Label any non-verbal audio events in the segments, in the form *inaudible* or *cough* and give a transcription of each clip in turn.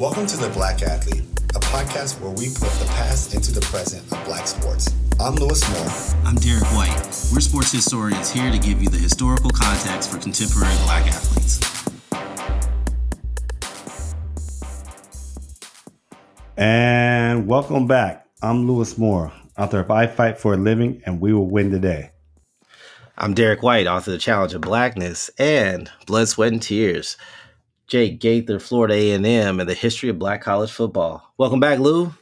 Welcome to The Black Athlete, a podcast where we put the past into the present of black sports. I'm Lewis Moore. I'm Derek White. We're sports historians here to give you the historical context for contemporary black athletes. And welcome back. I'm Lewis Moore, author of I Fight for a Living and We Will Win Today. I'm Derek White, author of The Challenge of Blackness and Blood, Sweat, and Tears. Jake Gaither, Florida A&M, and the history of black college football. Welcome back, Lou.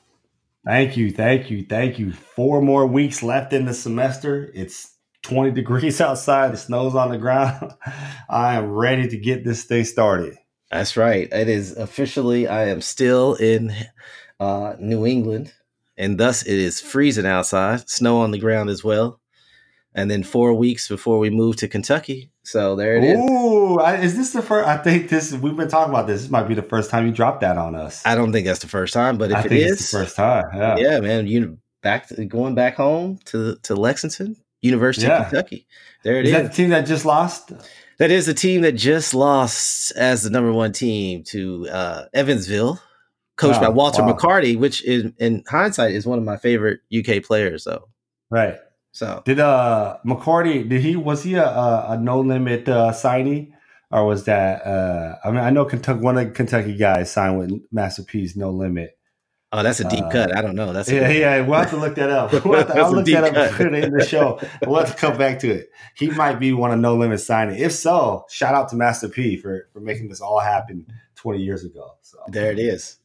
Thank you, thank you, thank you. Four more weeks left in the semester. It's 20 *laughs* degrees outside. The snow's on the ground. *laughs* I am ready to get this thing started. That's right. It is officially, I am still in uh, New England, and thus it is freezing outside, snow on the ground as well and then four weeks before we move to Kentucky. So there it is. Ooh, is this the first? I think this. We've been talking about this. This might be the first time you dropped that on us. I don't think that's the first time, but if I it think is, it's the first time. Yeah, yeah, man. You back to, going back home to to Lexington University Yeah. of Kentucky. There it Is is. that the team that just lost? that is the team that just lost as the number one team to uh, Evansville, coached by Oh, Walter wow. McCarty, which is in hindsight is one of my favorite UK players. Though, Right. So Did uh McCarty? Did he? Was he a a, a no limit uh, signee, or was that? uh I mean, I know Kentucky. One of the Kentucky guys signed with Master P's no limit. oh, that's a deep Uh, cut. I don't know. That's Yeah, yeah. We'll have to look that up. We'll to, *laughs* I'll look that up cut. and put it in the show. We'll have to come back to it. He might be one of no limit signing. If so, shout out to Master P for for making this all happen twenty years ago. So There it is.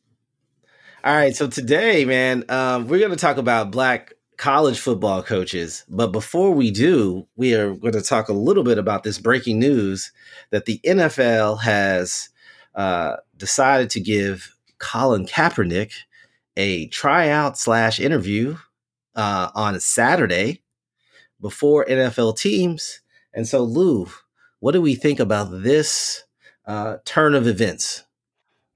All right, so today, man, um, we're going to talk about black college football coaches. But before we do, we are going to talk a little bit about this breaking news that the NFL has uh, decided to give Colin Kaepernick a tryout slash interview uh, on Saturday before NFL teams. And so, Lou, what do we think about this uh, turn of events?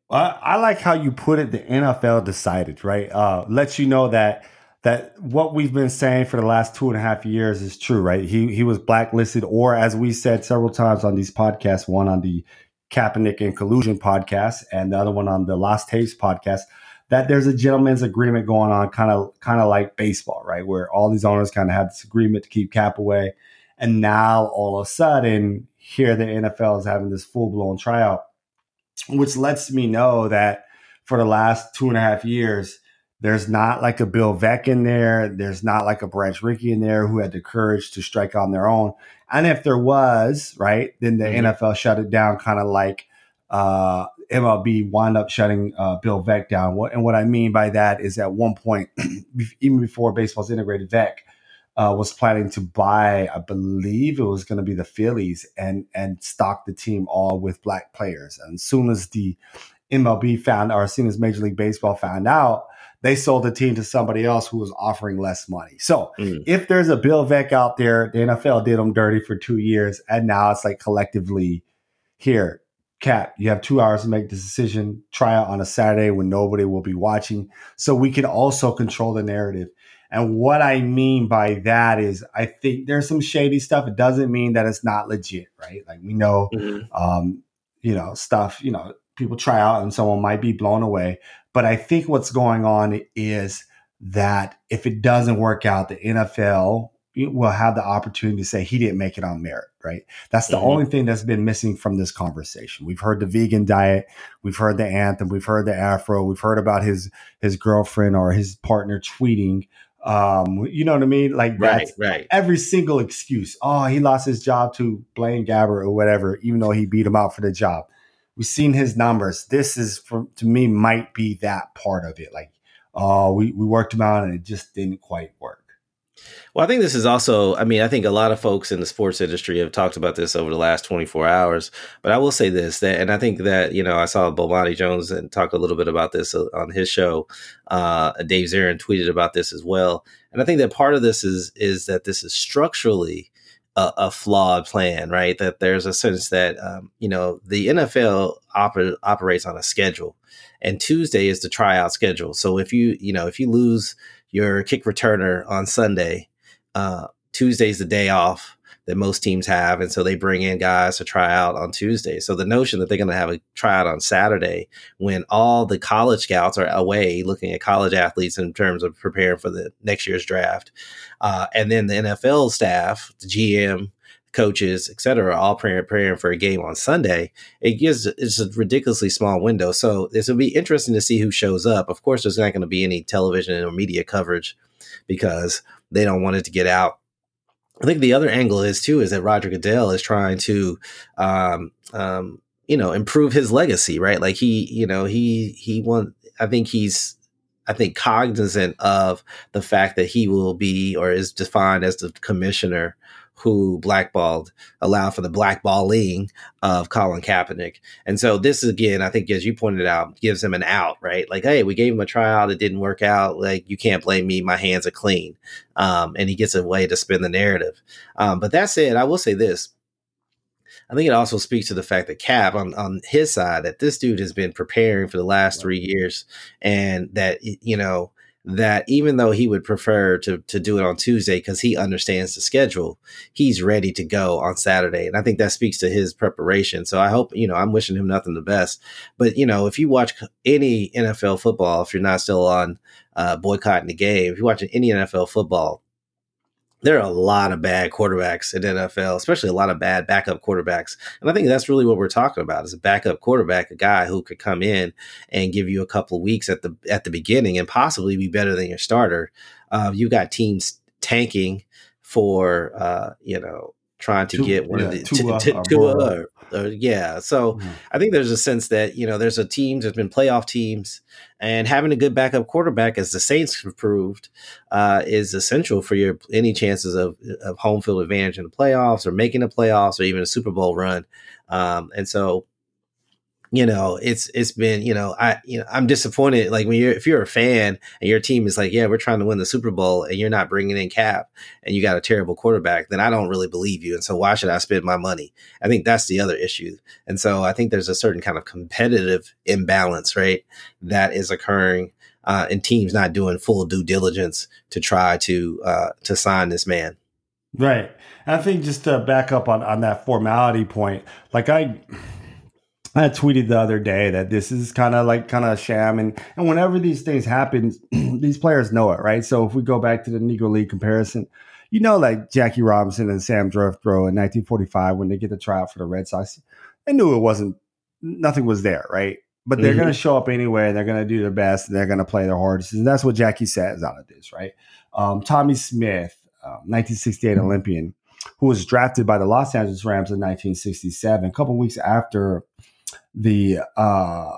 I, I like how you put it. The NFL decided, right? Uh, lets you know that that what we've been saying for the last two and a half years is true, right? He he was blacklisted, or as we said several times on these podcasts, one on the Kaepernick and Collusion podcast, and the other one on the Lost Tapes podcast, that there's a gentleman's agreement going on, kind of kind of like baseball, right? Where all these owners kind of have this agreement to keep Cap away, and now all of a sudden, here the NFL is having this full blown tryout which lets me know that for the last two and a half years, there's not like a Bill Veeck in there. There's not like a Branch Rickey in there who had the courage to strike on their own. And if there was, right, then the Mhm. NFL shut it down, kind of like uh, MLB wound up shutting uh, Bill Veeck down. What, and what I mean by that is at one point, *clears throat* even before baseball's integrated, Veeck uh, was planning to buy, I believe it was going to be the Phillies, and and stock the team all with black players. And as soon as the MLB found, or as soon as Major League Baseball found out, they sold the team to somebody else who was offering less money. So Mm. if there's a Bill Veeck out there, the NFL did them dirty for two years, and now it's like collectively here. Cap, you have two hours to make this decision. Try out on a Saturday when nobody will be watching, so we can also control the narrative. And what I mean by that is, I think there's some shady stuff. It doesn't mean that it's not legit, right? Like we know, Mhm. um, you know, stuff. You know, people try out and someone might be blown away. But I think what's going on is that if it doesn't work out, the NFL will have the opportunity to say he didn't make it on merit, right? That's the Mhm. only thing that's been missing from this conversation. We've heard the vegan diet, we've heard the anthem, we've heard the afro, we've heard about his his girlfriend or his partner tweeting. Um, you know what I mean? Like Right, that's right. every single excuse. Oh, he lost his job to Blaine Gabbert or whatever, even though he beat him out for the job. We've seen his numbers. This is for to me might be that part of it. Like, oh, we, we worked him out and it just didn't quite work. Well, I think this is also, I mean, I think a lot of folks in the sports industry have talked about this over the last 24 hours. But I will say this, that, and I think that, you know, I saw Bomani Jones and talk a little bit about this uh, on his show. Uh, Dave Zirin tweeted about this as well. And I think that part of this is, is that this is structurally a, a flawed plan, right? That there's a sense that, um, you know, the NFL oper- operates on a schedule and Tuesday is the tryout schedule. So if you, you know, if you lose your kick returner on Sunday, uh, Tuesday's the day off. That most teams have, and so they bring in guys to try out on Tuesday. So the notion that they're going to have a tryout on Saturday when all the college scouts are away looking at college athletes in terms of preparing for the next year's draft, uh, and then the NFL staff, the GM, coaches, et cetera, all preparing for a game on Sunday, it gives it's a ridiculously small window. So this will be interesting to see who shows up. Of course, there's not going to be any television or media coverage because they don't want it to get out. I think the other angle is too is that Roger Goodell is trying to, um, um, you know, improve his legacy, right? Like he, you know, he he want. I think he's I think cognizant of the fact that he will be or is defined as the commissioner who blackballed, allowed for the blackballing of Colin Kaepernick. And so this again, I think, as you pointed out, gives him an out, right? Like, hey, we gave him a tryout, it didn't work out. Like, you can't blame me. My hands are clean. Um, and he gets a way to spin the narrative. Um, but that said, I will say this. I think it also speaks to the fact that Cap on, on his side that this dude has been preparing for the last three years and that you know that even though he would prefer to to do it on Tuesday because he understands the schedule, he's ready to go on Saturday, and I think that speaks to his preparation. So I hope you know I'm wishing him nothing the best. But you know, if you watch any NFL football, if you're not still on uh, boycotting the game, if you're watching any NFL football, there are a lot of bad quarterbacks in NFL, especially a lot of bad backup quarterbacks. And I think that's really what we're talking about is a backup quarterback, a guy who could come in and give you a couple of weeks at the at the beginning and possibly be better than your starter. Uh, you got teams tanking for uh, you know trying to get one yeah, of the Tua, t- *laughs* t- Tua or, yeah. So mm-hmm. I think there's a sense that you know there's a team, there's been playoff teams and having a good backup quarterback, as the Saints have proved, uh, is essential for your any chances of, of home field advantage in the playoffs or making the playoffs or even a Super Bowl run. Um, and so you know, it's it's been, you know, I you know, I'm disappointed. Like when you're if you're a fan and your team is like, yeah, we're trying to win the Super Bowl, and you're not bringing in Cap, and you got a terrible quarterback, then I don't really believe you. And so why should I spend my money? I think that's the other issue. And so I think there's a certain kind of competitive imbalance, right, that is occurring, uh, and teams not doing full due diligence to try to uh, to sign this man. Right. I think just to back up on on that formality point, like I I tweeted the other day that this is kind of like kind of a sham, and and whenever these things happen, *clears throat* these players know it, right? So if we go back to the Negro League comparison, you know, like Jackie Robinson and Sam Jethroe in 1945 when they get the tryout for the Red Sox, they knew it wasn't nothing was there, right? But they're mm-hmm. going to show up anyway. They're going to do their best. And they're going to play their hardest, and that's what Jackie says out of this, right? Um, Tommie Smith, um, 1968 Olympian, who was drafted by the Los Angeles Rams in 1967, a couple weeks after the uh,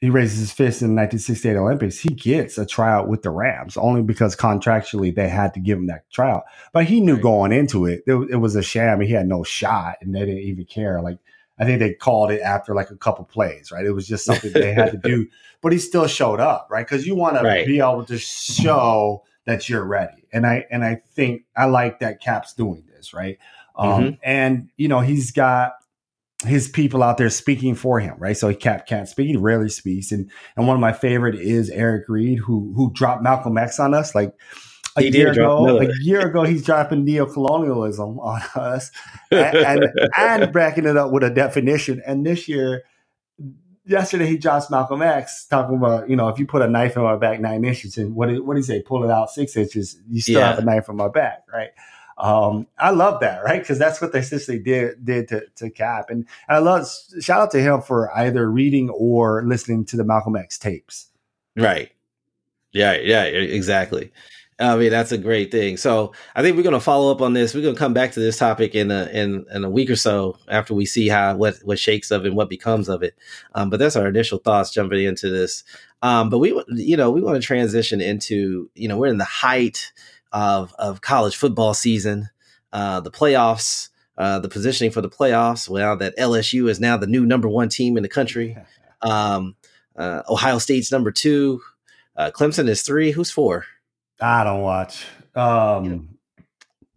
he raises his fist in the 1968 Olympics, he gets a tryout with the Rams only because contractually they had to give him that tryout. But he knew right. going into it, it, it was a sham. He had no shot, and they didn't even care. Like I think they called it after like a couple plays, right? It was just something they had to do. *laughs* But he still showed up, right? Because you want right. to be able to show that you're ready. And I and I think I like that Cap's doing this, right? Um, mm-hmm. And you know he's got his people out there speaking for him, right? So he can't can't speak. He rarely speaks, and and one of my favorite is Eric Reid, who who dropped Malcolm X on us like a he year ago. A year ago, he's dropping neo-colonialism *laughs* on us, and, and and backing it up with a definition. And this year, yesterday, he drops Malcolm X, talking about you know if you put a knife in my back nine inches, and what did, what did he say? Pull it out six inches, you still yeah. have a knife in my back, right? Um, I love that, right? Because that's what they essentially did did to, to Cap, and, I love shout out to him for either reading or listening to the Malcolm X tapes. Right. Yeah. Yeah. Exactly. I mean, that's a great thing. So I think we're going to follow up on this. We're going to come back to this topic in a in, in a week or so after we see how what what shakes of and what becomes of it. Um, but that's our initial thoughts jumping into this. Um, but we you know we want to transition into you know we're in the height of of college football season, uh, the playoffs, uh, the positioning for the playoffs. Well, that LSU is now the new number one team in the country. *laughs* Um, uh, Ohio State's number two. Uh, Clemson is three. Who's four? I don't watch. Um,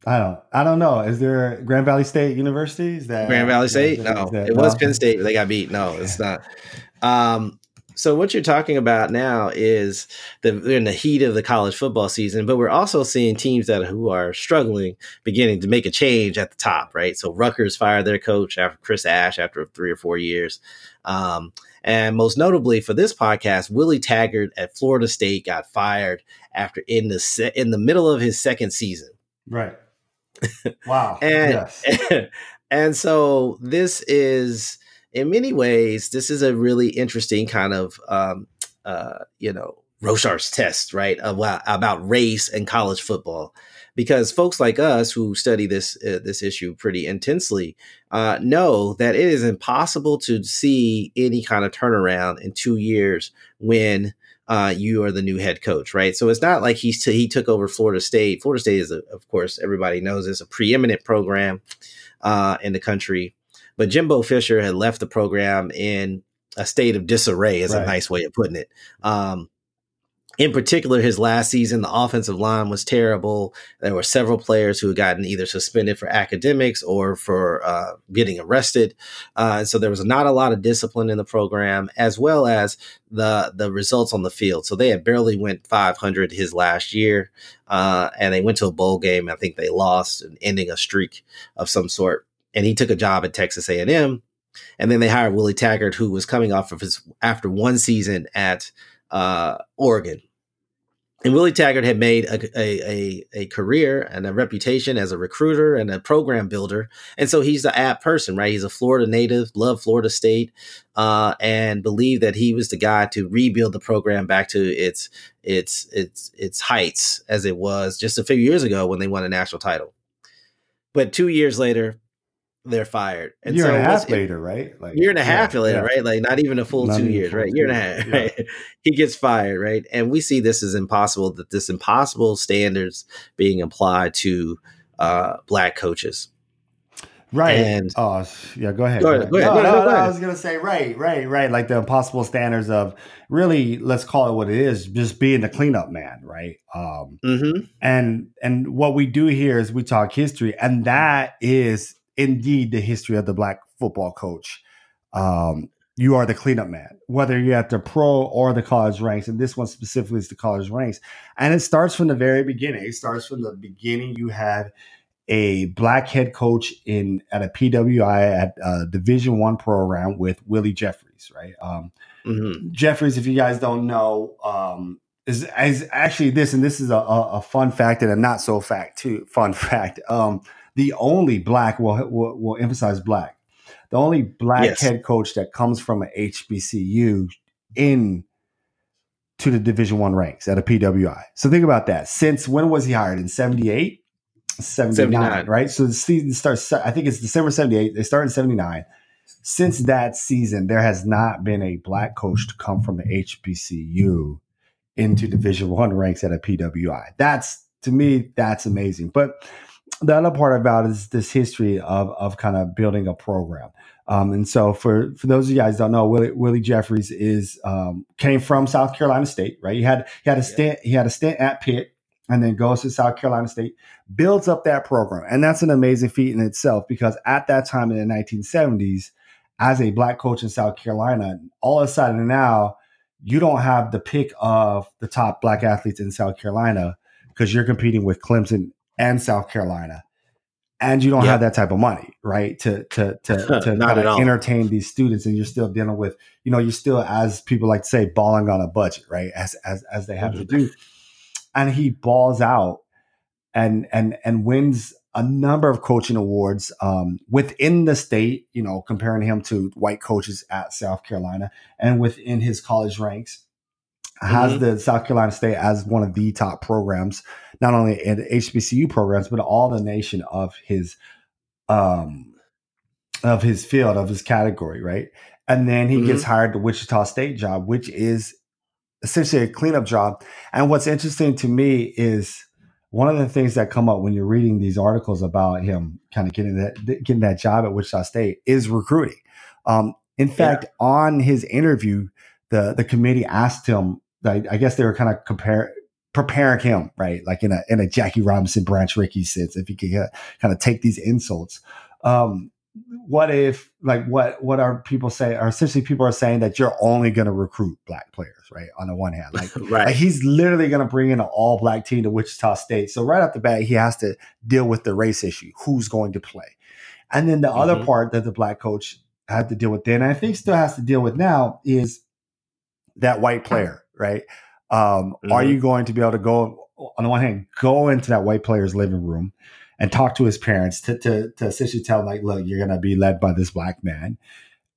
I don't. I don't know. Is there Grand Valley State University? Is that Grand Valley State? no, that, it was Penn State, they got beat. No, it's *laughs* not. Um, so what you're talking about now is the we're in the heat of the college football season, but we're also seeing teams that who are struggling beginning to make a change at the top, right? So Rutgers fired their coach after Chris Ash after three or four years. Um, and most notably for this podcast, Willie Taggart at Florida State got fired after in the se- in the middle of his second season. Right. *laughs* Wow. and yes. *laughs* and so this is in many ways, this is a really interesting kind of, um, uh, you know, Rorschach's test, right? About, about race and college football, because folks like us who study this uh, this issue pretty intensely uh, know that it is impossible to see any kind of turnaround in two years when uh, you are the new head coach, right? So it's not like he's t- he took over Florida State. Florida State is, a, of course, everybody knows is a preeminent program uh, in the country. But Jimbo Fisher had left the program in a state of disarray, is right. a nice way of putting it. Um, in particular, his last season, the offensive line was terrible. There were several players who had gotten either suspended for academics or for uh, getting arrested. Uh, and so there was not a lot of discipline in the program, as well as the the results on the field. So they had barely went 500 his last year, uh, and they went to a bowl game. I think they lost, and ending a streak of some sort and he took a job at Texas A&M. And then they hired Willie Taggart, who was coming off of his after one season at uh, Oregon. And Willie Taggart had made a, a, a, a, career and a reputation as a recruiter and a program builder. And so he's the apt person, right? He's a Florida native, loved Florida State, uh, and believed that he was the guy to rebuild the program back to its its its its heights as it was just a few years ago when they won a national title. But two years later, they're fired. And year so and a half later, right? Like year and a half yeah, later, yeah. right? Like not even a full not two years, right? Year and a half, *laughs* yeah. right? He gets fired, right? And we see this as impossible. That this impossible standards being applied to uh, black coaches. Right. And oh yeah, go ahead. Go ahead. Go ahead. No, no, no, I was gonna say right, right, right. Like the impossible standards of really, let's call it what it is, just being the cleanup man, right? Um, mm-hmm. And and what we do here is we talk history, and that is indeed the history of the black football coach. Um, you are the cleanup man, whether you're at the pro or the college ranks. And this one specifically is the college ranks. And it starts from the very beginning. It starts from the beginning. You have a black head coach in at a PWI at a Division One program with Willie Jeffries, right? Um, mm-hmm. Jeffries, if you guys don't know, um, is, is actually this, and this is a, a, fun fact and a not so fact too. Fun *laughs* fact. Um, the only black will will, will emphasize black. The only black yes. head coach that comes from an HBCU in to the Division One ranks at a PWI. So think about that. Since when was he hired? In 78? 79, 79. right? So the season starts, I think it's December 78. They start in 79. Since that season, there has not been a black coach to come from an HBCU into Division One ranks at a PWI. That's to me, that's amazing. But the other part about is this history of of kind of building a program. Um, and so for for those of you guys don't know, Willie, Willie Jeffries is um, came from South Carolina State, right? He had he had a stint he had a stint at Pitt, and then goes to South Carolina State, builds up that program, and that's an amazing feat in itself because at that time in the 1970s, as a black coach in South Carolina, all of a sudden now you don't have the pick of the top black athletes in South Carolina because you're competing with Clemson and South Carolina, and you don't have that type of money, right? To to to *laughs* to kind of entertain these students, and you're still dealing with, you know, you're still, as people like to say, balling on a budget, right? As as as they have mm-hmm. to do, and he balls out and and and wins a number of coaching awards um, within the state, you know, comparing him to white coaches at South Carolina and within his college ranks has mm-hmm. the South Carolina State as one of the top programs, not only in HBCU programs, but all the nation of his um of his field, of his category, right? And then he mm-hmm. gets hired the Wichita State job, which is essentially a cleanup job. And what's interesting to me is one of the things that come up when you're reading these articles about him kind of getting that getting that job at Wichita State is recruiting. Um, in fact, yeah. on his interview, the the committee asked him I, I guess they were kind of compare preparing him, right? Like in a in a Jackie Robinson, Branch Rickey sense, if he could uh, kind of take these insults. Um, what if like what what are people say are essentially people are saying that you're only going to recruit black players right on the one hand like, *laughs* right. like he's literally going to bring in an all black team to wichita state so right off the bat he has to deal with the race issue who's going to play and then the mm-hmm. other part that the black coach had to deal with then i think still has to deal with now is that white *clears throat* player right um, mm-hmm. are you going to be able to go on the one hand go into that white player's living room and talk to his parents to, to, to essentially tell him like, look, you're going to be led by this black man.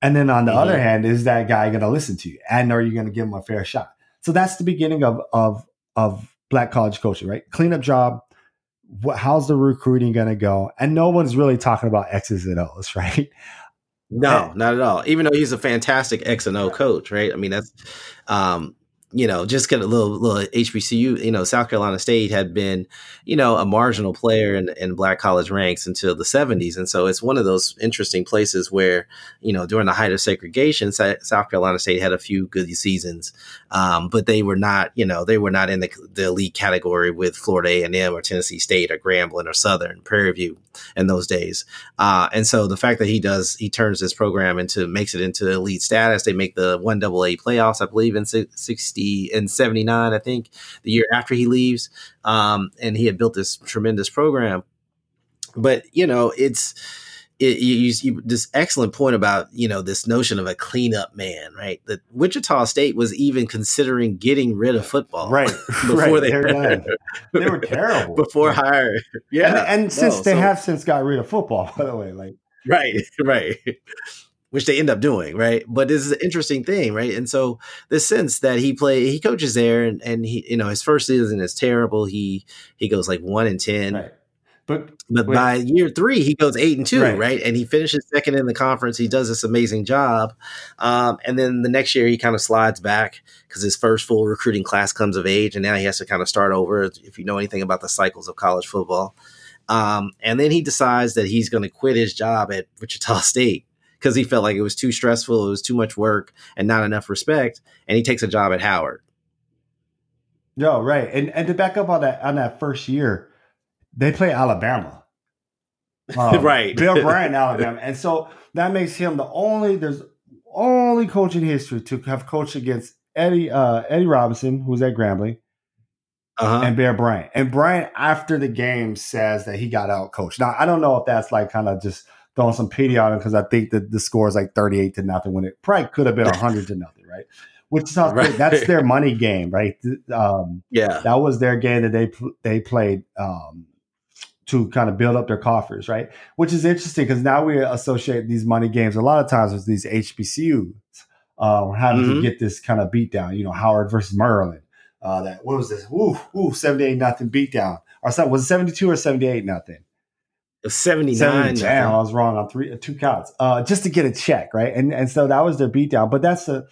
And then on the mm-hmm. other hand, is that guy going to listen to you? And are you going to give him a fair shot? So that's the beginning of, of, of black college coaching, right? Cleanup job. What, how's the recruiting going to go? And no one's really talking about X's and O's, *laughs* right? No, not at all. Even though he's a fantastic X and O coach, right? I mean, that's, um, you know, just get a little little HBCU. You know, South Carolina State had been, you know, a marginal player in, in black college ranks until the '70s, and so it's one of those interesting places where, you know, during the height of segregation, South Carolina State had a few good seasons, um, but they were not, you know, they were not in the, the elite category with Florida A and M or Tennessee State or Grambling or Southern Prairie View in those days. Uh, and so the fact that he does, he turns this program into makes it into elite status. They make the one double A playoffs, I believe, in sixty in 79, I think, the year after he leaves. Um, and he had built this tremendous program. But, you know, it's, it, you, you, this excellent point about you know this notion of a cleanup man, right? That Wichita State was even considering getting rid of football, right? *laughs* *laughs* before right. they were, they were terrible before hire. Yeah, and, and since no, they so, have since got rid of football, *laughs* by the way, like right, right which they end up doing, right? But this is an interesting thing, right? And so the sense that he play, he coaches there, and, and he, you know, his first season is terrible. He he goes like one and ten. Right. But but wait. by year three, he goes eight and two, right. right. And he finishes second in the conference. He does this amazing job, um, and then the next year he kind of slides back because his first full recruiting class comes of age, and now he has to kind of start over. If you know anything about the cycles of college football, um, and then he decides that he's going to quit his job at Wichita *laughs* State because he felt like it was too stressful, it was too much work, and not enough respect. And he takes a job at Howard. No, right, and and to back up on that on that first year, they play Alabama. *laughs* Um, right, Bear *laughs* Bryant, Alabama, and so that makes him the only there's only coach in history to have coached against Eddie uh, Eddie Robinson, who was at Grambling, uh-huh. and Bear Bryant. And Bryant, after the game, says that he got out coached. Now, I don't know if that's like kind of just throwing some pity on him because I think that the score is like 38 to nothing when it probably could have been 100 to nothing, right? Which sounds *laughs* right. that's their money game, right? Um, yeah, that was their game that they they played um, to kind of build up their coffers, right? Which is interesting because now we associate these money games a lot of times with these HBCUs uh, having mm-hmm. to get this kind of beat down. You know, Howard versus Maryland. Uh, that what was this? Ooh, ooh, 78 nothing beat down. Or was it 72 or 78 nothing? 79. Damn, I was wrong on three, two counts. Uh, just to get a check, right? And and so that was their beatdown. But that's the,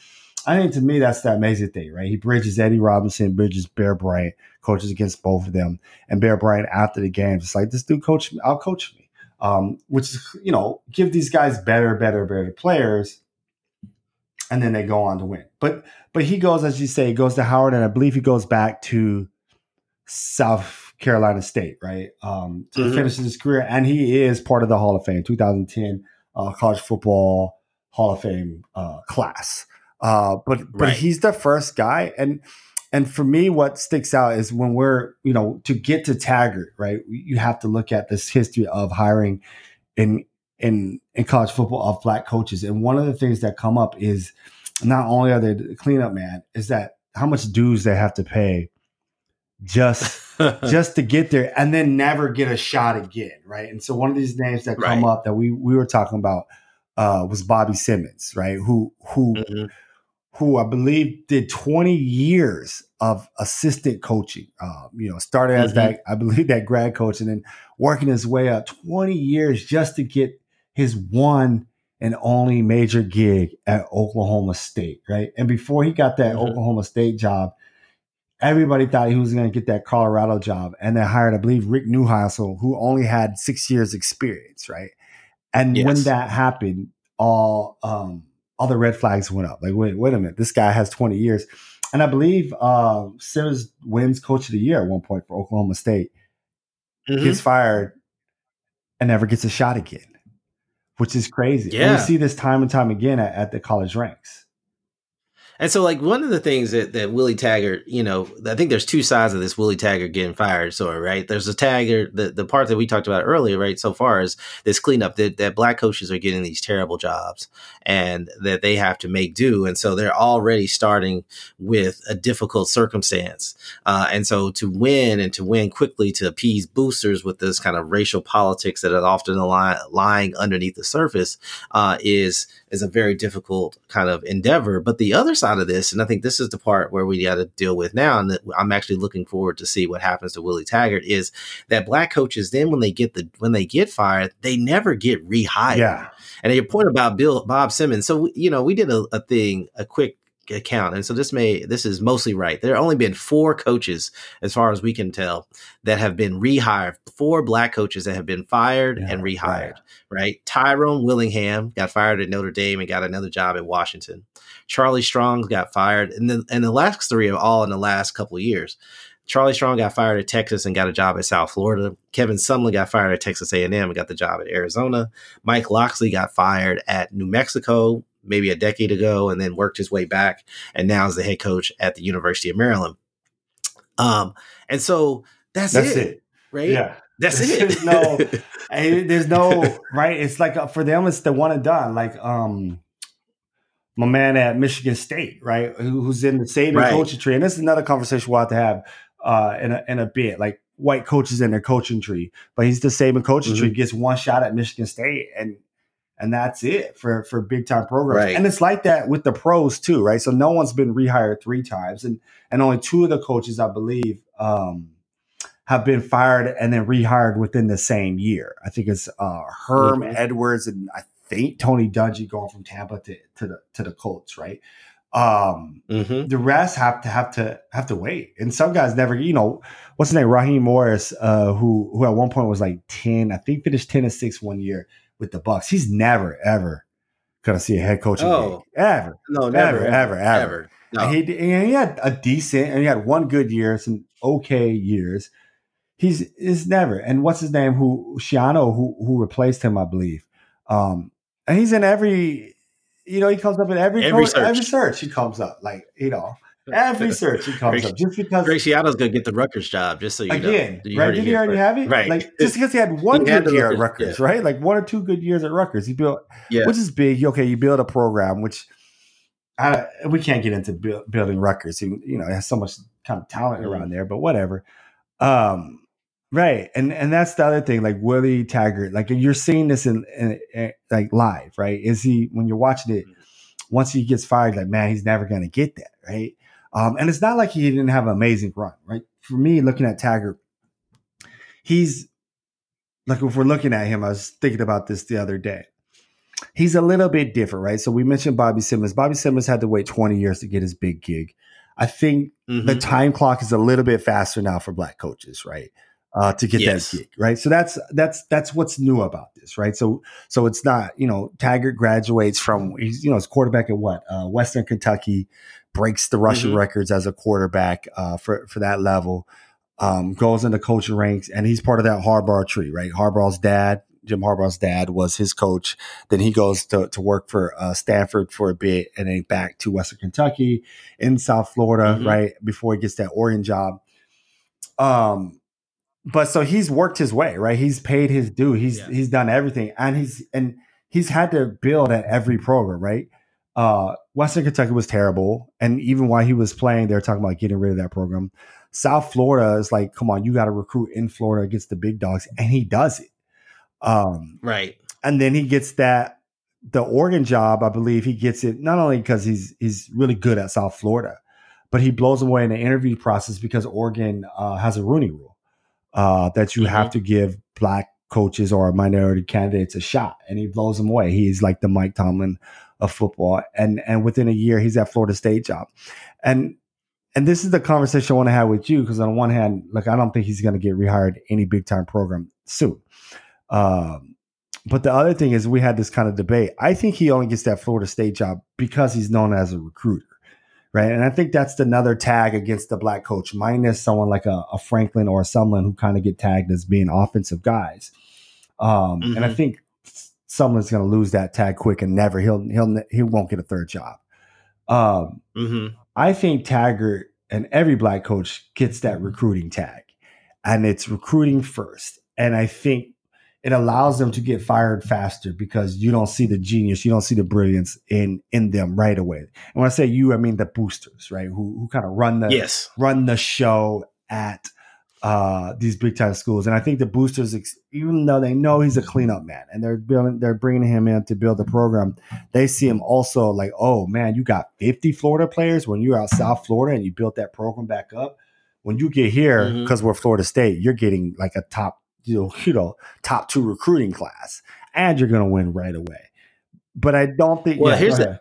I think to me that's the amazing thing, right? He bridges Eddie Robinson, bridges Bear Bryant, coaches against both of them, and Bear Bryant after the game, just like this dude coach, me, I'll coach me, um, which is you know give these guys better, better, better players, and then they go on to win. But but he goes as you say, he goes to Howard, and I believe he goes back to South Carolina State, right? Um, to mm-hmm. finish his career, and he is part of the Hall of Fame, 2010 uh, college football Hall of Fame uh, class. Uh, but but right. he's the first guy, and and for me, what sticks out is when we're you know to get to Taggart, right? You have to look at this history of hiring in in in college football of black coaches, and one of the things that come up is not only are they the cleanup man, is that how much dues they have to pay just *laughs* just to get there and then never get a shot again, right? And so one of these names that come right. up that we we were talking about uh, was Bobby Simmons, right? Who who mm-hmm. who I believe did 20 years of assistant coaching. Uh, you know, started as mm-hmm. that I believe *laughs* that grad coach and then working his way up 20 years just to get his one and only major gig at Oklahoma State, right? And before he got that mm-hmm. Oklahoma State job, everybody thought he was going to get that Colorado job, and they hired, I believe, Rick Neuheisel, who only had six years experience, right? And yes. when that happened, all um, all the red flags went up. Like, wait, wait a minute, this guy has twenty years, and I believe uh, Simmons wins Coach of the Year at one point for Oklahoma State. Mm-hmm. Gets fired and never gets a shot again which is crazy. Yeah. And we see this time and time again at, at the college ranks. And so, like one of the things that that Willie Taggart, you know, I think there's two sides of this Willie Taggart getting fired story, right? There's the Taggart, the the part that we talked about earlier, right? So far as this cleanup that that black coaches are getting these terrible jobs and that they have to make do, and so they're already starting with a difficult circumstance, uh, and so to win and to win quickly to appease boosters with this kind of racial politics that are often ly- lying underneath the surface uh, is is a very difficult kind of endeavor. But the other side of this, and I think this is the part where we got to deal with now, and I'm actually looking forward to see what happens to Willie Taggart, is that black coaches then when they get the when they get fired, they never get rehired. Yeah. And your point about Bill Bob Simmons, so you know we did a, a thing, a quick account and so this may this is mostly right there have only been four coaches as far as we can tell that have been rehired four black coaches that have been fired Yeah, and rehired right. right tyrone willingham got fired at notre dame and got another job at washington charlie strong got fired and then and the last three are all in the last couple of years Charlie Strong got fired at Texas and got a job at South Florida. Kevin Sumlin got fired at Texas A&M and got the job at Arizona. Mike Locksley got fired at New Mexico maybe a decade ago and then worked his way back and now is the head coach at the University of Maryland. Um, and so that's, That's it, it. right? Yeah. That's it. *laughs* no- And *laughs* there's no right. It's like uh, for them, it's the one and done. Like um, my man at Michigan State, right, who- who's in the same Right. coaching tree, and this is another conversation we'll have to have uh, in a in a bit. Like white coaches in their coaching tree, but he's the Saban coaching Mhm. tree, gets one shot at Michigan State, and and that's it for for big time programs. Right. And it's like that with the pros too, right? So no one's been rehired three times, and and only two of the coaches, I believe. Um, have been fired and then rehired within the same year. I think it's uh, Herm Mhm. Edwards and I think Tony Dungy going from Tampa to, to the to the Colts, right? Um, Mhm. the rest have to have to have to wait, and some guys never. You know, what's his name? Raheem Morris, uh, who who at one point was like ten, I think finished ten and six one year with the Bucks. He's never ever gonna see a head coaching Oh. gig ever. No, Never, never, ever, ever. ever. No. And he, and he had a decent, and he had one good year, some okay years. He's is never. And what's his name? Who Schiano, who who replaced him, I believe. Um, and he's in every, you know, he comes up in every Every search. every search. He comes up like you know, every *laughs* search he comes up just because. Greg Schiano's gonna get the Rutgers job, just so you Again, know. You right? Did he already have it? Right. Like just because he had one He had good year at Rutgers, Rutgers, right? Like one or two good years at Rutgers. He built Yeah. which is big. Okay, you build a program, which I, we can't get into build, building Rutgers. You, you know, has so much kind of talent Mhm. around there, but whatever. Um, right, and and that's the other thing. Like Willie Taggart, like you're seeing this in, in, in like live, right? Is he when you're watching it? Once he gets fired, like man, he's never going to get that, right? Um, and it's not like he didn't have an amazing run, right? For me, looking at Taggart, he's like if we're looking at him, I was thinking about this the other day he's a little bit different, right? So we mentioned Bobby Simmons. Bobby Simmons had to wait 20 years to get his big gig. I think Mhm. the time clock is a little bit faster now for black coaches, right? Uh, to get Yes. that gig, right? So that's that's that's what's new about this, right? So so it's not, you know, Taggart graduates from he's you know, his quarterback at what? Uh, Western Kentucky breaks the rushing Mhm. records as a quarterback uh, for for that level. Um, goes into coaching ranks, and he's part of that Harbaugh tree, right? Harbaugh's dad, Jim Harbaugh's dad, was his coach. Then he goes to, to work for uh, Stanford for a bit, and then back to Western Kentucky in South Florida, Mhm. right before he gets that Oregon job. Um, but so he's worked his way, right? He's paid his due. He's Yeah. he's done everything, and he's and he's had to build at every program, right? Uh, Western Kentucky was terrible, and even while he was playing, they were talking about getting rid of that program. South Florida is like, come on, you got to recruit in Florida against the big dogs, and he does it. Um, Right. and then he gets that the Oregon job. I believe he gets it not only because he's he's really good at South Florida, but he blows away in the interview process because Oregon uh, has a Rooney Rule uh, that you have to give black coaches or minority candidates a shot, and he blows them away. He's like the Mike Tomlin of football, and and within a year he's at Florida State job, and. And this is the conversation I want to have with you because on one hand, like I don't think he's going to get rehired any big time program soon. Um, but the other thing is, we had this kind of debate. I think he only gets that Florida State job because he's known as a recruiter, right? And I think that's another tag against the black coach, minus someone like a, a Franklin or a Sumlin who kind of get tagged as being offensive guys. Um, And I Mhm. think someone's going to lose that tag quick and never he'll he'll he won't get a third job. Um, mm-hmm. I think Taggart and every black coach gets that recruiting tag, and it's recruiting first. And I think it allows them to get fired faster because you don't see the genius, you don't see the brilliance in in them right away. And when I say you, I mean the boosters, right? Who who kind of run the yes. run the show at uh, these big time schools. And I think the boosters, even though they know he's a cleanup man and they're building, they're bringing him in to build the program, they see him also like, oh man, you got 50 Florida players when you're out South Florida and you built that program back up. When you get here, because mm-hmm. we're Florida State, you're getting like a top, you know, you know, top two recruiting class, and you're going to win right away. But I don't think. Well, yeah, here's the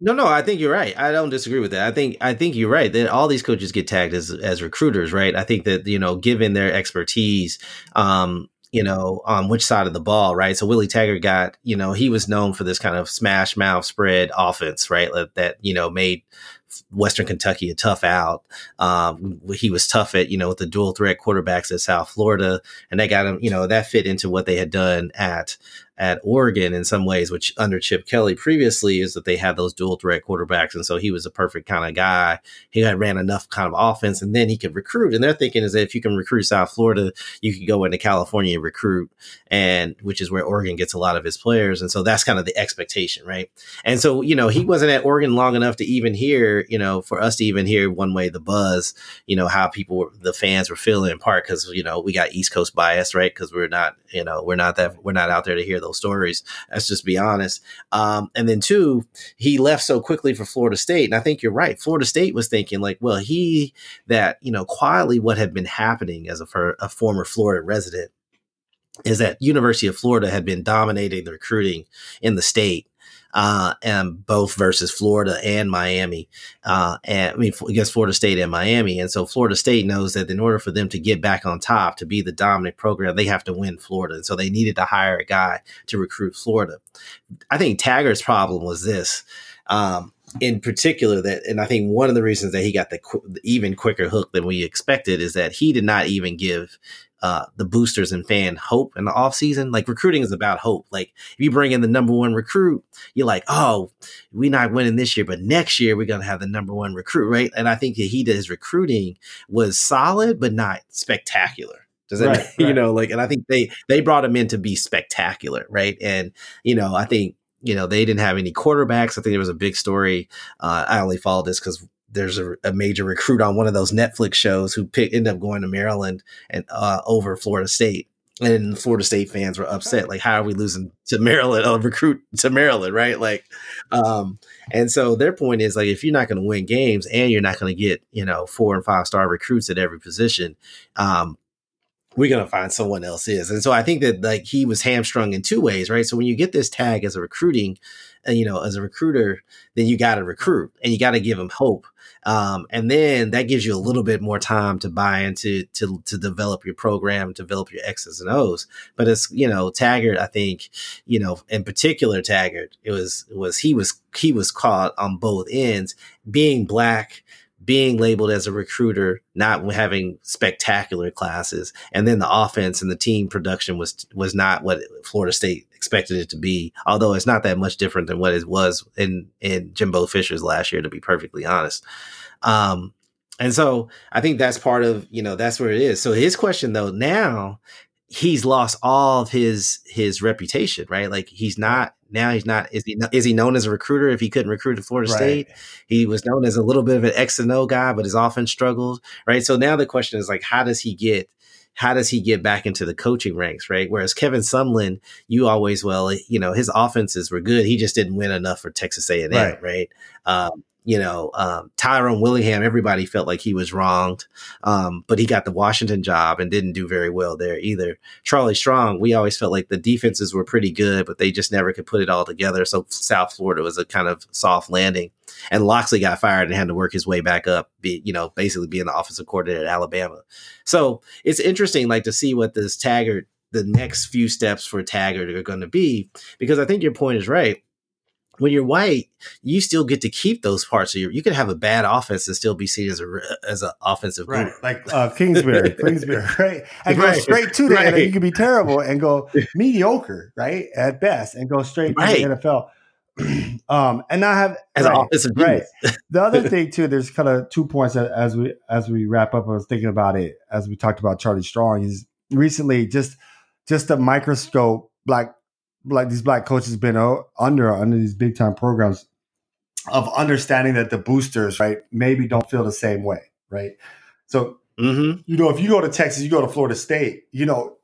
no, no, I think you're right. I don't disagree with that. I think I think you're right that all these coaches get tagged as as recruiters, right? I think that you know, given their expertise, um, you know, on which side of the ball, right? So Willie Taggart got, you know, he was known for this kind of smash mouth spread offense, right? That you know made Western Kentucky a tough out. Um, he was tough at, you know, with the dual threat quarterbacks at South Florida, and they got him, you know, that fit into what they had done at at Oregon in some ways, which under Chip Kelly previously is that they had those dual threat quarterbacks. And so he was a perfect kind of guy. He had ran enough kind of offense and then he could recruit. And they're thinking is that if you can recruit South Florida, you could go into California and recruit and which is where Oregon gets a lot of his players. And so that's kind of the expectation, right? And so, you know, he wasn't at Oregon long enough to even hear, you know, for us to even hear one way the buzz, you know, how people were, the fans were feeling in part because, you know, we got East Coast bias, right? Because we're not, you know, we're not that, we're not out there to hear those stories. Let's just be honest. Um, and then two, he left so quickly for Florida State, and I think you're right. Florida State was thinking like, well, he that you know quietly what had been happening as a, a former Florida resident is that University of Florida had been dominating the recruiting in the state uh, and both versus Florida and Miami, uh, and I mean against Florida State and Miami. And so Florida State knows that in order for them to get back on top, to be the dominant program, they have to win Florida. And so they needed to hire a guy to recruit Florida. I think Taggart's problem was this. Um, in particular that and i think one of the reasons that he got the, qu- the even quicker hook than we expected is that he did not even give uh, the boosters and fan hope in the off season. Like recruiting is about hope. Like if you bring in the number one recruit, you're like, oh, we're not winning this year, but next year we're gonna have the number one recruit, right? And I think that he did his recruiting was solid, but not spectacular. Does that right, *laughs* you know like? And I think they they brought him in to be spectacular, right? And you know, I think you know they didn't have any quarterbacks. I think there was a big story. Uh, I only followed this because there's a, a, major recruit on one of those Netflix shows who pick, ended up going to Maryland and uh, over Florida State. And Florida State fans were upset. Like, how are we losing to Maryland? A recruit to Maryland, right? Like, um, and so their point is like, if you're not going to win games and you're not going to get, you know, four and five star recruits at every position, um, we're going to find someone else is. And so I think that like he was hamstrung in two ways, right? So when you get this tag as a recruiting, uh, you know, as a recruiter, then you got to recruit and you got to give them hope. Um, and then that gives you a little bit more time to buy into to to develop your program, develop your X's and O's. But it's you know Taggart, I think you know in particular Taggart, it was was he was he was caught on both ends, being black being labeled as a recruiter, not having spectacular classes, and then the offense and the team production was was not what Florida State expected it to be. Although it's not that much different than what it was in in Jimbo Fisher's last year, to be perfectly honest. Um, and so I think that's part of you know that's where it is. So his question though now he's lost all of his his reputation, right? Like he's not now he's not is he is he known as a recruiter if he couldn't recruit at Florida right. State? He was known as a little bit of an X and O guy, but his offense struggled, right? So now the question is like how does he get how does he get back into the coaching ranks, right? Whereas Kevin Sumlin, you always well, you know, his offenses were good. He just didn't win enough for Texas A and M, right? right? Um, you know, um, Tyrone Willingham, everybody felt like he was wronged, um, but he got the Washington job and didn't do very well there either. Charlie Strong, we always felt like the defenses were pretty good, but they just never could put it all together. So South Florida was a kind of soft landing. And Locksley got fired and had to work his way back up, be, you know, basically being the offensive coordinator at Alabama. So it's interesting, like, to see what this Taggart, the next few steps for Taggart are going to be, because I think your point is right when you're white, you still get to keep those parts of your. You could have a bad offense and still be seen as a as an offensive right, guru. like uh, Kingsbury, *laughs* Kingsbury, right? *laughs* And right. go straight to the right. NFL. You could be terrible and go mediocre, right, at best, and go straight right. to the NFL. *clears throat* um, and I have as right, an offensive right. the other *laughs* thing too, there's kind of two points as we as we wrap up. I was thinking about it as we talked about Charlie Strong. He's recently just just a microscope black like these black coaches been under under these big time programs of understanding that the boosters right maybe don't feel the same way right? So mm-hmm. you know if you go to texas you go to florida state you know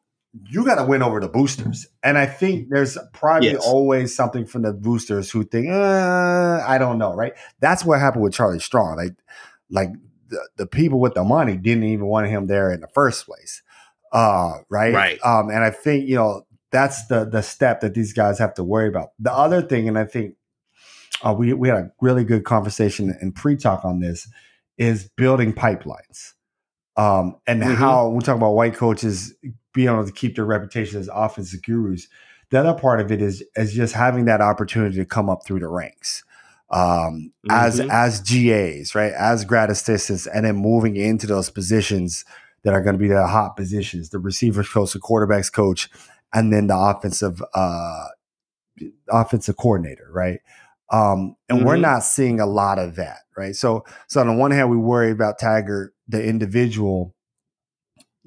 you got to win over the boosters. And i think there's probably yes. always something from the boosters who think uh, i don't know right? That's what happened with charlie strong like like the, the people with the money didn't even want him there in the first place uh, right? Right. Um, and i think you know that's the the step that these guys have to worry about. The other thing, and I think uh, we we had a really good conversation and pre talk on this, is building pipelines, um, and mm-hmm. how we talk about white coaches being able to keep their reputation as offensive gurus. The other part of it is is just having that opportunity to come up through the ranks. Um, mm-hmm. as as GAs, right, as grad assistants, and then moving into those positions that are going to be the hot positions, the receivers coach, the quarterbacks coach, and then the offensive uh, offensive coordinator, right? Um, and mm-hmm. we're not seeing a lot of that, right? So, so on the one hand, we worry about Taggart, the individual,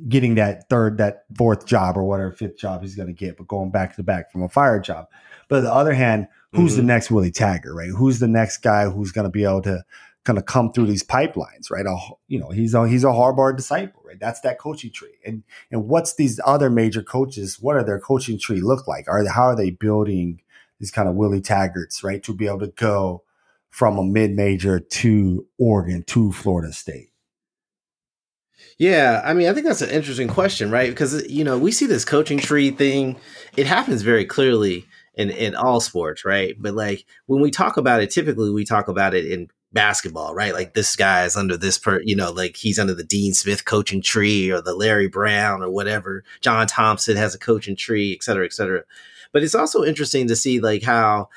getting that third, that fourth job or whatever fifth job he's going to get, but going back to back from a fire job. But on the other hand, who's mm-hmm. the next Willie Taggart, right? Who's the next guy who's going to be able to kind of come through these pipelines, right? A, you know, he's a he's a Harbaugh disciple, right? That's that coaching tree. And and what's these other major coaches? What are their coaching tree look like? Are how are they building these kind of Willie Taggarts, right, to be able to go from a mid major to Oregon to Florida State? Yeah, I mean, I think that's an interesting question, right? Because you know, we see this coaching tree thing; it happens very clearly in in all sports, right? But like when we talk about it, typically we talk about it in basketball, right? Like this guy is under this per, you know, like he's under the Dean Smith coaching tree or the Larry Brown or whatever. John Thompson has a coaching tree, et cetera, et cetera. But it's also interesting to see like how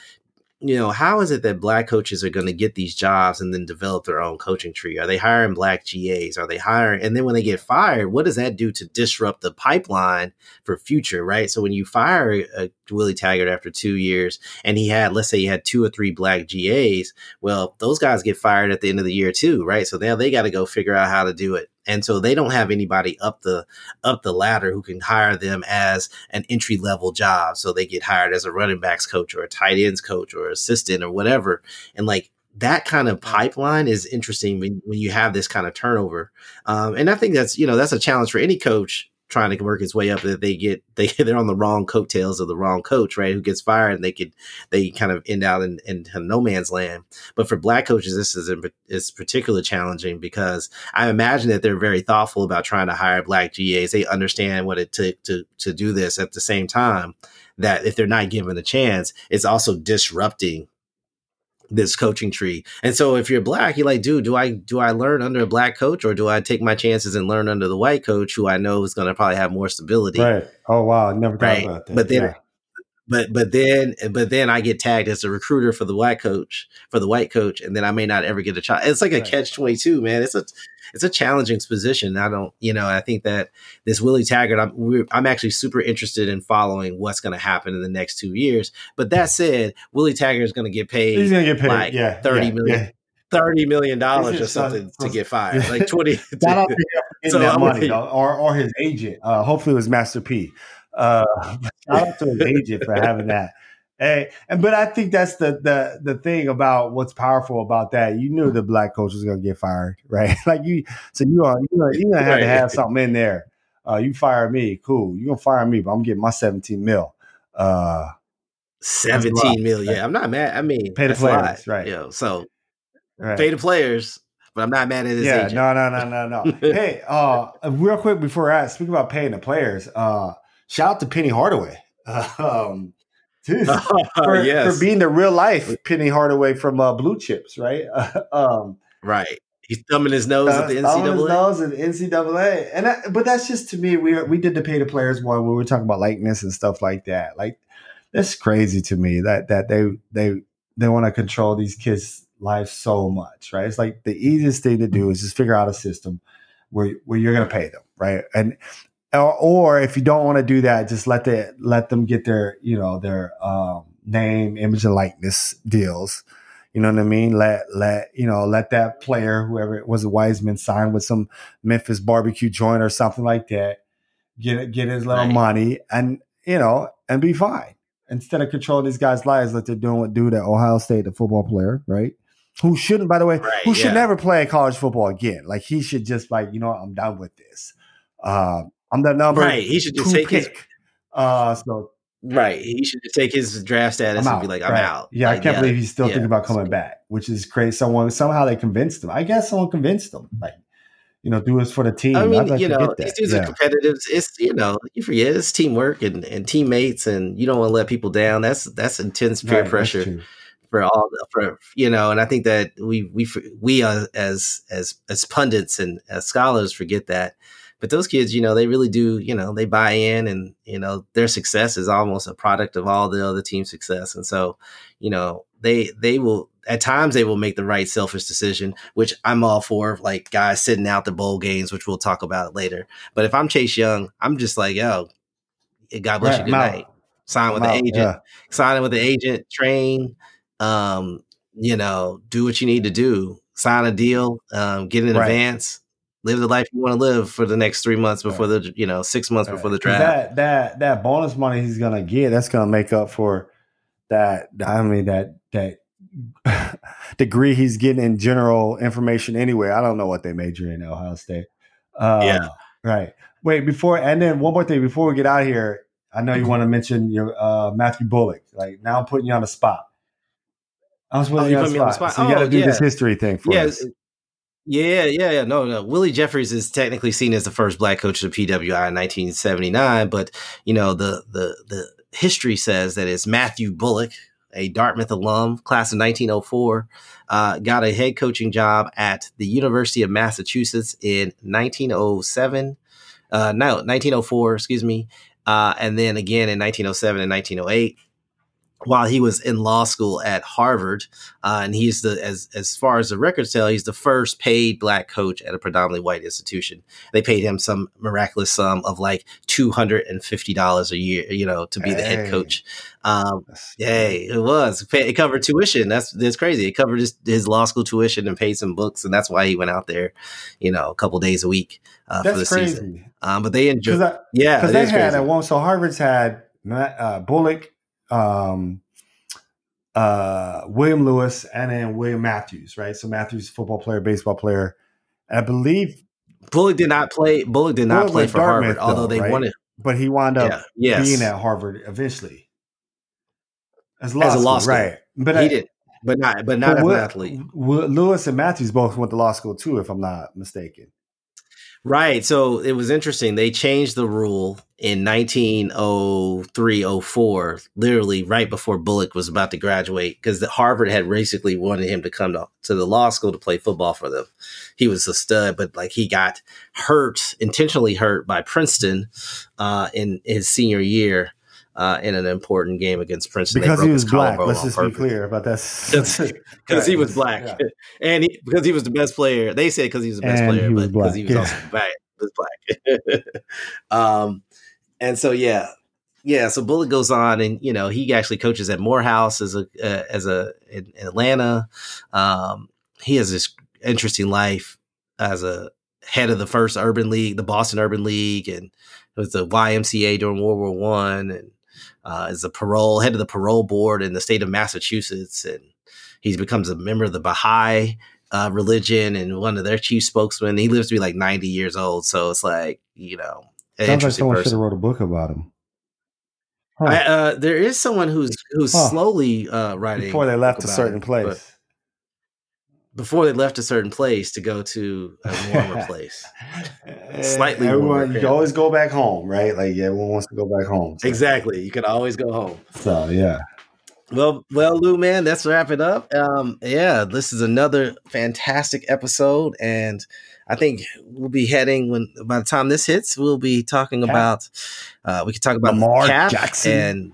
you know, how is it that black coaches are going to get these jobs and then develop their own coaching tree? Are they hiring black GAs? Are they hiring? And then when they get fired, what does that do to disrupt the pipeline for future, right? So when you fire uh, Willie Taggart after two years and he had, let's say he had two or three black GAs, well, those guys get fired at the end of the year too, right? So now they got to go figure out how to do it and so they don't have anybody up the up the ladder who can hire them as an entry level job. So they get hired as a running backs coach or a tight ends coach or assistant or whatever. And like that kind of pipeline is interesting when, when you have this kind of turnover. Um, and I think that's you know that's a challenge for any coach trying to work his way up that they get *laughs* they they're on the wrong coattails of the wrong coach, right? Who gets fired and they could they kind of end out in, in no man's land. But for black coaches, this is is particularly challenging because I imagine that they're very thoughtful about trying to hire black GAs. They understand what it took to to do this at the same time that if they're not given a chance, it's also disrupting this coaching tree. And so if you're black, you're like, dude, do I do I learn under a black coach or do I take my chances and learn under the white coach who I know is going to probably have more stability? Right. Oh wow, I never thought right? about that. But then yeah but but then but then I get tagged as a recruiter for the white coach for the white coach, and then I may not ever get a shot. It's like a right. catch twenty two, man. It's a it's a challenging position. I don't, you know, I think that this Willie Taggart, I'm I'm actually super interested in following what's going to happen in the next two years. But that said, Willie Taggart is going to get paid. He's going to get paid, like yeah, thirty yeah, million. Yeah. Thirty million dollars or something to get *laughs* fired, like twenty. To *laughs* so that money, or or his agent. Uh, hopefully, it was Master P. Uh, *laughs* shout out to his agent for having that. Hey, and but I think that's the the the thing about what's powerful about that. You knew the black coach was to get fired, *laughs* right? like you, so you are you know you gonna have to have *laughs* something in there. Uh, you fire me, cool. You gonna fire me, but I'm getting my 17 mil. Uh, 17 mil, yeah. I'm not mad. I mean, pay the players, right? You know, so right. pay the players, but I'm not mad at his yeah, agent. no, no, no, no, no. hey, uh, real quick before I speak about paying the players, uh shout out to Penny Hardaway. *laughs* um, *laughs* *laughs* for, yes. for being the real life Penny Hardaway from uh, Blue Chips, right? um, right. He's thumbing his nose uh, at the NCAA. Thumbing his nose at NCAA, and I, but that's just to me. We we did the pay the players one when we were talking about likeness and stuff like that. Like that's crazy to me that that they they they want to control these kids' lives so much, right? It's like the easiest thing to do is just figure out a system where where you're going to pay them, right? And or, or if you don't want to do that, just let the let them get their you know their um, name, image, and likeness deals. You know what I mean? Let let you know let that player, whoever it was, a Wiseman, sign with some Memphis barbecue joint or something like that. Get get his little Right. money and you know and be fine. Instead of controlling these guys' lives like they're doing with dude at Ohio State, the football player, right? Who shouldn't, by the way, Right, who should never play college football again. Like he should just like, you know I'm done with this. Uh, I'm the number Right. He should just take his. Uh, so right. He should just take his draft status and be like, I'm right. out. Yeah, Like, I can't believe he's still yeah. thinking about coming back, which is crazy. Someone somehow they convinced him. I guess someone convinced him. Like, you know, do this for the team. I mean, like you know, these dudes Yeah. are competitive. It's you know, you forget it's teamwork and, and teammates, and you don't want to let people down. That's that's intense peer Right, pressure for all for you know. And I think that we we we uh, as as as pundits and as scholars forget that. But those kids, you know, they really do. You know, they buy in, and you know, their success is almost a product of all the other team's success. And so, you know, they they will at times they will make the right selfish decision, which I'm all for. Like guys sitting out the bowl games, which we'll talk about later. But if I'm Chase Young, I'm just like, yo, God bless Right, you. Good night. Sign with I'm the out, agent. yeah. Sign with the agent. Train. Um, you know, do what you need to do. Sign a deal. Um, get in Right. advance. Live the life you want to live for the next three months before the you know six months before the draft. That that that bonus money he's gonna get, that's gonna make up for that. I mean that that *laughs* degree he's getting in general information anyway. I don't know what they major in Ohio State. Uh, Yeah. Right. Wait, before and then one more thing before we get out of here, I know you Mm-hmm. want to mention your uh, Matthew Bullock. Like now I'm putting you on the spot. I was putting Oh, you you on the me on the spot. spot? So you got Oh, to do this history thing for Yeah, us. Yeah, yeah, yeah. No, no. Willie Jeffries is technically seen as the first black coach of PWI in 1979, but you know the the the history says that it's Matthew Bullock, a Dartmouth alum, class of 1904, uh, got a head coaching job at the University of Massachusetts in 1907. Uh, no, 1904, excuse me, uh, and then again in 1907 and 1908 while he was in law school at Harvard, uh, and he's the as as far as the records tell, he's the first paid black coach at a predominantly white institution. They paid him some miraculous sum of like two hundred and fifty dollars a year, you know, to be the head coach. Um, Yay, it was. It covered tuition. That's that's crazy. It covered his, his law school tuition and paid some books, and that's why he went out there, you know, a couple days a week uh, for the That's season. Um, but they enjoyed. Because Yeah, because they had crazy. at one. So Harvard's had uh, Bullock, um, uh, William Lewis, and then William Matthews. Right. So Matthews, football player, baseball player. And I believe, Bullock did not play. Bullock did not Bullock play for Dartmouth, Harvard, although they right? wanted. but he wound up Yeah, yes, being at Harvard eventually as, As a law school. right? But he I- did, but not, but not but as an athlete. Lewis and Matthews both went to law school too, if I'm not mistaken. Right. So it was interesting. They changed the rule in 1903, 04, literally right before Bullock was about to graduate, because Harvard had basically wanted him to come to, to the law school to play football for them. He was a stud, but like he got hurt, intentionally hurt by Princeton uh, in his senior year uh, in an important game against Princeton. They Because he was black. Let's on just be clear about that. *laughs* Because he was black, yeah. *laughs* and he, because he was the best player. They said because he was the best And player, but because he was black, also black, was *laughs* black. um, and so yeah, yeah. So Bullock goes on, and you know he actually coaches at Morehouse as a uh, as a in, in Atlanta. Um, he has this interesting life as a head of the first urban league, the Boston Urban League, and it was the YMCA during World War One, and uh, is a parole head of the parole board in the state of Massachusetts, and he becomes a member of the Baha'i uh, religion and one of their chief spokesmen. He lives to be like ninety years old, so it's like you know, Sounds like interesting someone should person. have wrote a book about him. Huh. I, uh, there is someone who's who's Huh. slowly uh, writing Before they left a certain it, place. but Before they left a certain place to go to a warmer *laughs* place. Slightly Everyone, warmer, you can always go back home, right? Like everyone wants to go back home. So, Exactly. You can always go home. So yeah, Well, well, Lou, man, let's wrap it up. Um, yeah, this is another fantastic episode, and I think we'll be heading when by the time this hits, we'll be talking Cap. about. Uh, we could talk about Lamar Cap Jackson. and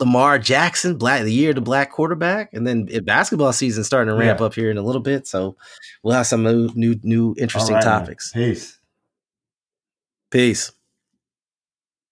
Lamar Jackson, black the year the black quarterback, and then basketball season starting to ramp yeah. up here in a little bit. So we'll have some new new, new interesting right, topics. Man. Peace. Peace.